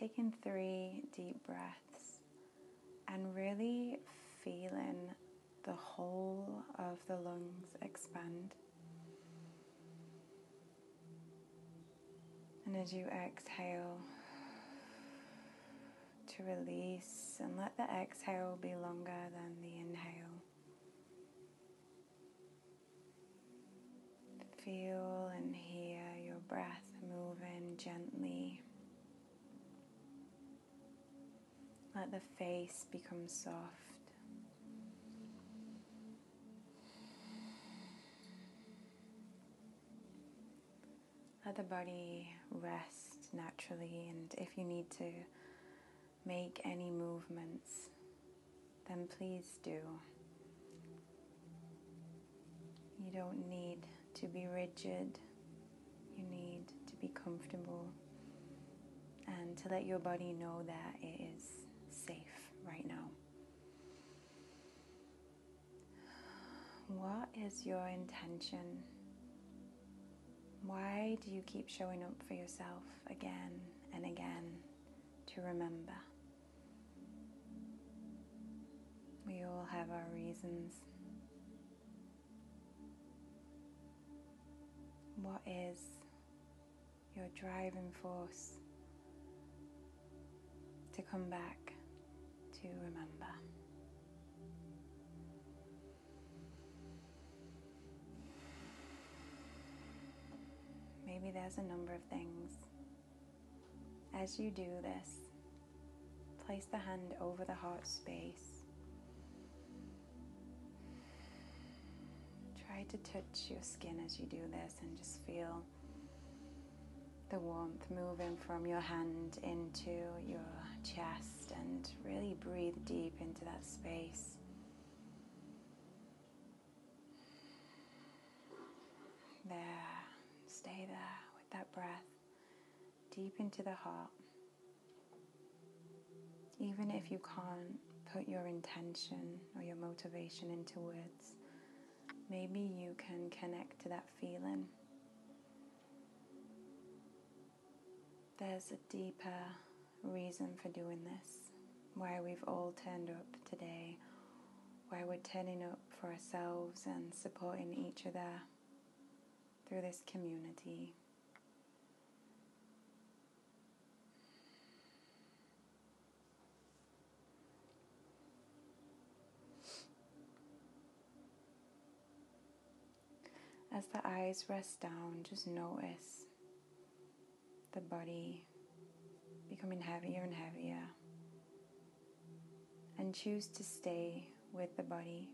taking three deep breaths and really feeling the whole of the lungs expand. And as you exhale, to release and let the exhale be longer than the inhale. Feel and hear your breath moving gently. Let the face become soft. Let the body rest naturally, and if you need to make any movements, then please do. You don't need to be rigid, you need to be comfortable and to let your body know that it is safe right now. What is your intention? Why do you keep showing up for yourself again and again to remember? We all have our reasons. What is your driving force to come back to remember? Maybe there's a number of things. As you do this, place the hand over the heart space. Try to touch your skin as you do this and just feel the warmth moving from your hand into your chest and really breathe deep into that space. There, stay there with that breath deep into the heart. Even if you can't put your intention or your motivation into words, maybe you can connect to that feeling. There's a deeper reason for doing this, why we've all turned up today, why we're turning up for ourselves and supporting each other through this community. As the eyes rest down, just notice the body becoming heavier and heavier. And choose to stay with the body.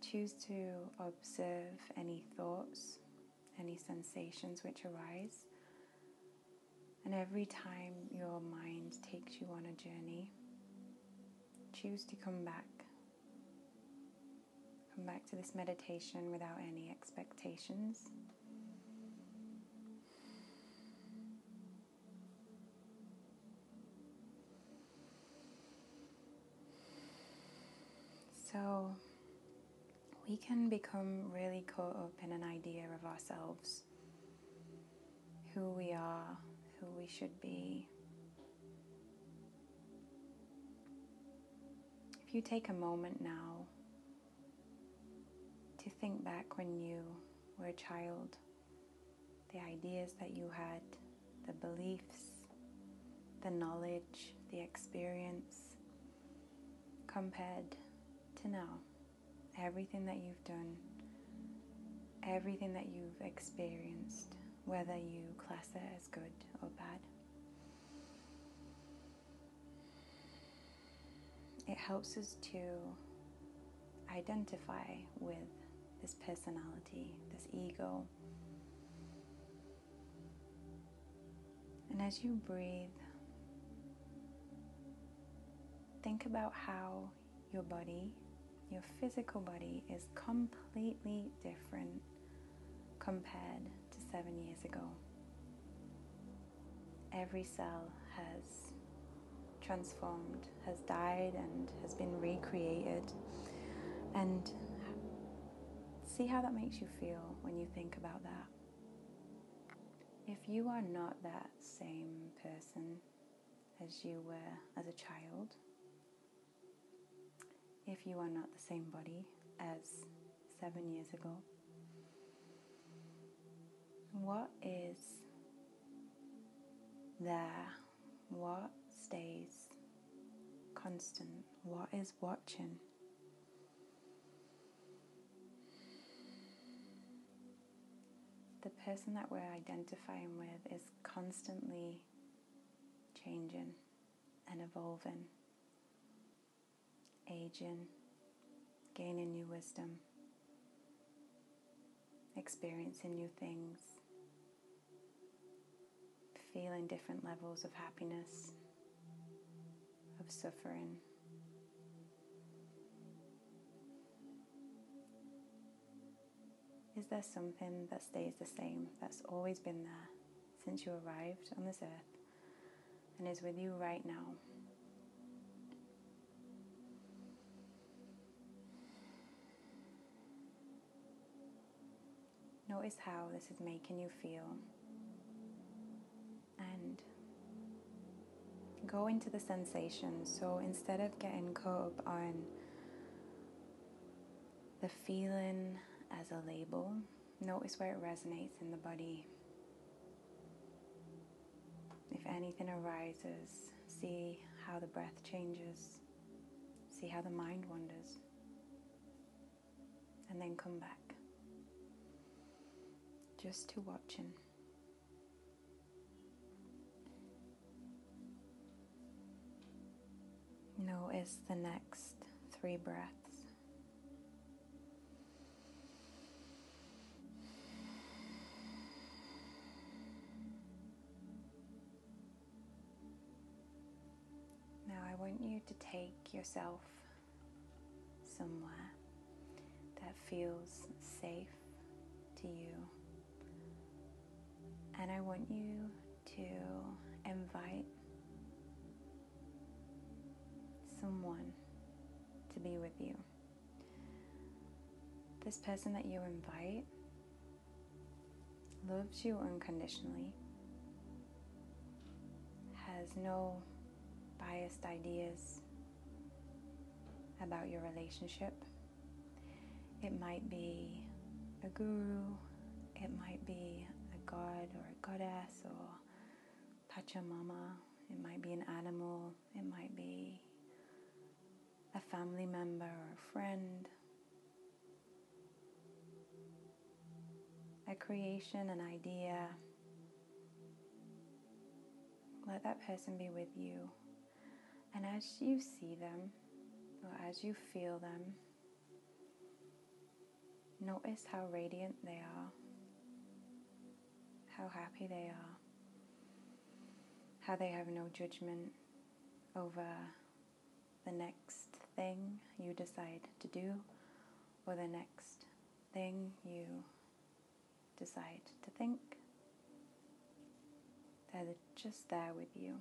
Choose to observe any thoughts, any sensations which arise. And every time your mind takes you on a journey, choose to come back Come back to this meditation without any expectations. So we can become really caught up in an idea of ourselves, who we are, who we should be. If you take a moment now to think back when you were a child, the ideas that you had, the beliefs, the knowledge, the experience, compared to now. Everything that you've done, everything that you've experienced, whether you class it as good or bad. It helps us to identify with this personality, this ego. And as you breathe, think about how your body, your physical body, is completely different compared to seven years ago. Every cell has transformed, has died, and has been recreated. And See how that makes you feel when you think about that. if you are not that same person as you were as a child, if you are not the same body as seven years ago, what is there? What stays constant? What is watching? The person that we're identifying with is constantly changing and evolving, aging, gaining new wisdom, experiencing new things, feeling different levels of happiness, of suffering. Is there something that stays the same, that's always been there since you arrived on this earth and is with you right now? Notice how this is making you feel. And go into the sensation. So instead of getting caught up on the feeling as a label, notice where it resonates in the body. If anything arises, see how the breath changes, see how the mind wanders, and then come back just to watching. Notice the next three breaths. Now, I want you to take yourself somewhere that feels safe to you. And I want you to invite someone to be with you. This person that you invite loves you unconditionally, has no biased ideas about your relationship. It might be a guru, it might be god or a goddess or Pachamama, it might be an animal, it might be a family member or a friend, a creation, an idea. Let that person be with you. And as you see them, or as you feel them, notice how radiant they are, how happy they are, how they have no judgment over the next thing you decide to do or the next thing you decide to think. They're just there with you,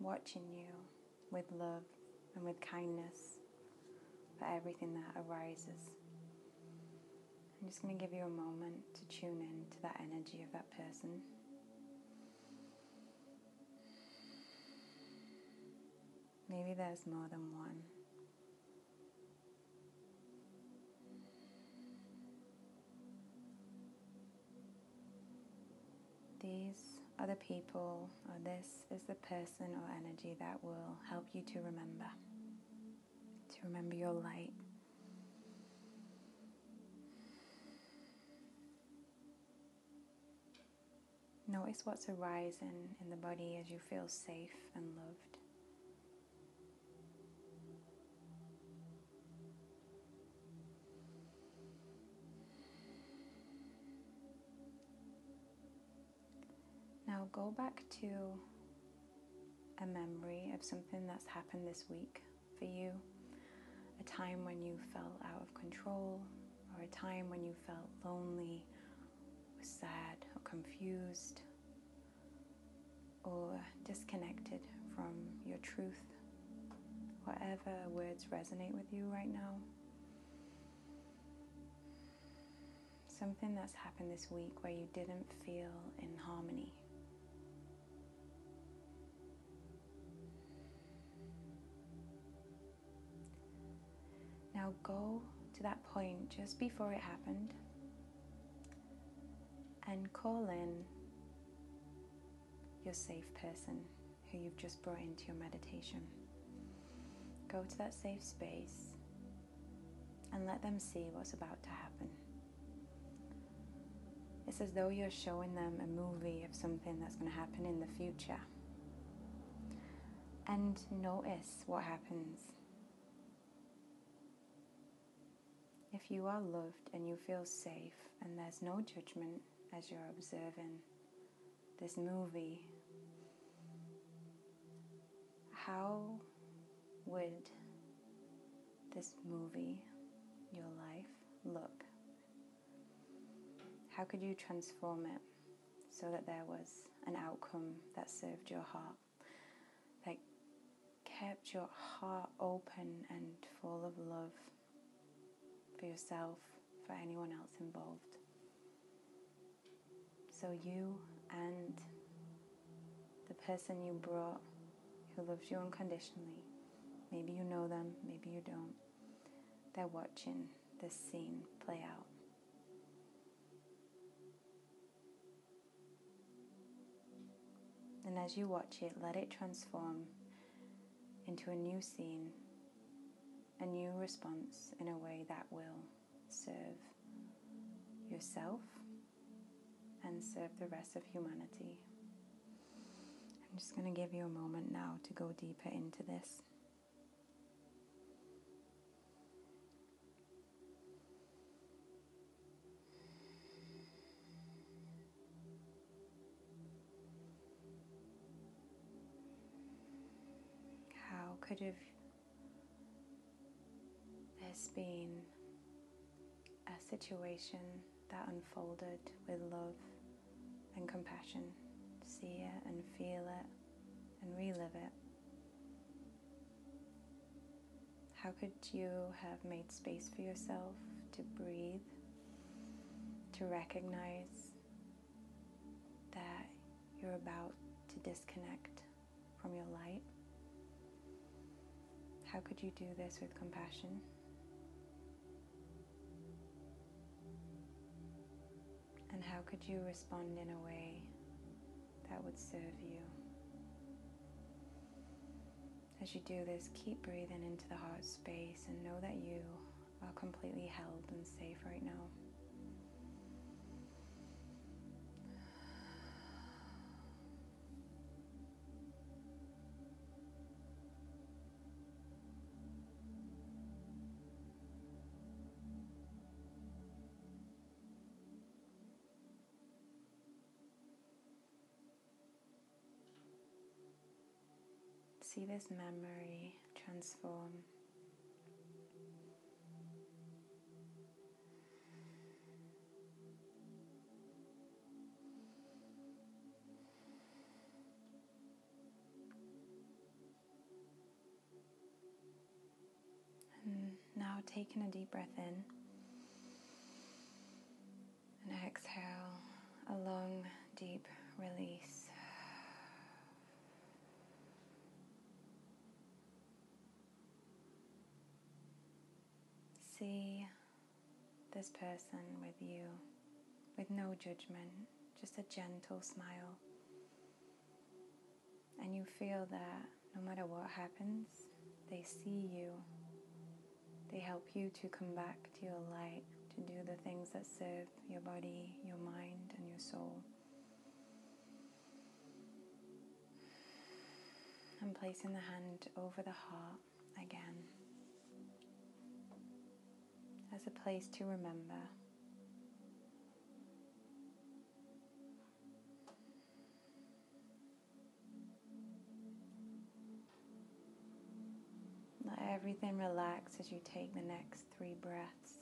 watching you with love and with kindness for everything that arises. I'm just going to give you a moment to tune in to that energy of that person. Maybe there's more than one. These are the people, or this is the person or energy that will help you to remember, to remember your light. Notice what's arising in the body as you feel safe and loved. Now go back to a memory of something that's happened this week for you. A time when you felt out of control, or a time when you felt lonely, sad, confused, or disconnected from your truth. Whatever words resonate with you right now. something that's happened this week where you didn't feel in harmony. Now go to that point just before it happened and call in your safe person who you've just brought into your meditation. Go to that safe space and let them see what's about to happen. It's as though you're showing them a movie of something that's going to happen in the future. And notice what happens. If you are loved and you feel safe and there's no judgment as you're observing this movie, how would this movie, your life, look? How could you transform it so that there was an outcome that served your heart, that kept your heart open and full of love for yourself, for anyone else involved? So you and the person you brought who loves you unconditionally, maybe you know them, maybe you don't, they're watching this scene play out. And as you watch it, let it transform into a new scene, a new response in a way that will serve yourself and serve the rest of humanity. I'm just going to give you a moment now to go deeper into this. How could have this been a situation that unfolded with love and compassion. See it and feel it and relive it. How could you have made space for yourself to breathe, to recognize that you're about to disconnect from your light? How could you do this with compassion? And how could you respond in a way that would serve you? As you do this, keep breathing into the heart space and know that you are completely held and safe right now. See this memory transform. Now taking a deep breath in and exhale a long, deep release. See this person with you with no judgment, just a gentle smile. And you feel that no matter what happens, they see you. They help you to come back to your light, to do the things that serve your body, your mind, and your soul. And placing the hand over the heart again as a place to remember. Let everything relax as you take the next three breaths.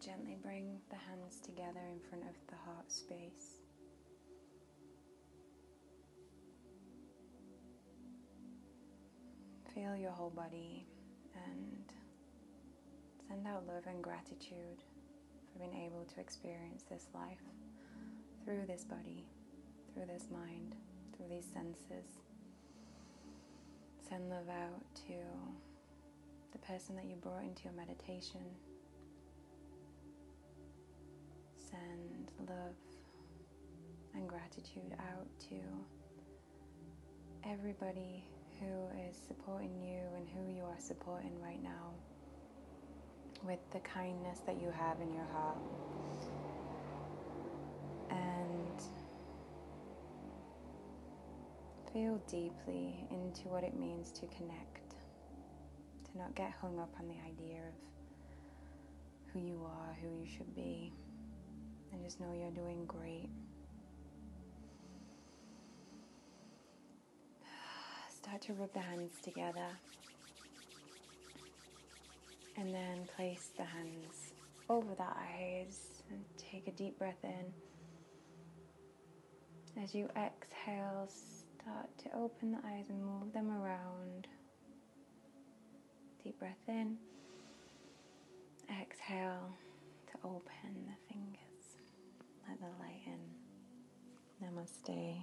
Gently bring the hands together in front of the heart space. Feel your whole body and send out love and gratitude for being able to experience this life through this body, through this mind, through these senses. Send love out to the person that you brought into your meditation. Send love and gratitude out to everybody who is supporting you and who you are supporting right now with the kindness that you have in your heart. And feel deeply into what it means to connect, to not get hung up on the idea of who you are, who you should be, and just know you're doing great. Start to rub the hands together. And then place the hands over the eyes and take a deep breath in. As you exhale, start to open the eyes and move them around. Deep breath in. Exhale to open the fingers the light in. Namaste.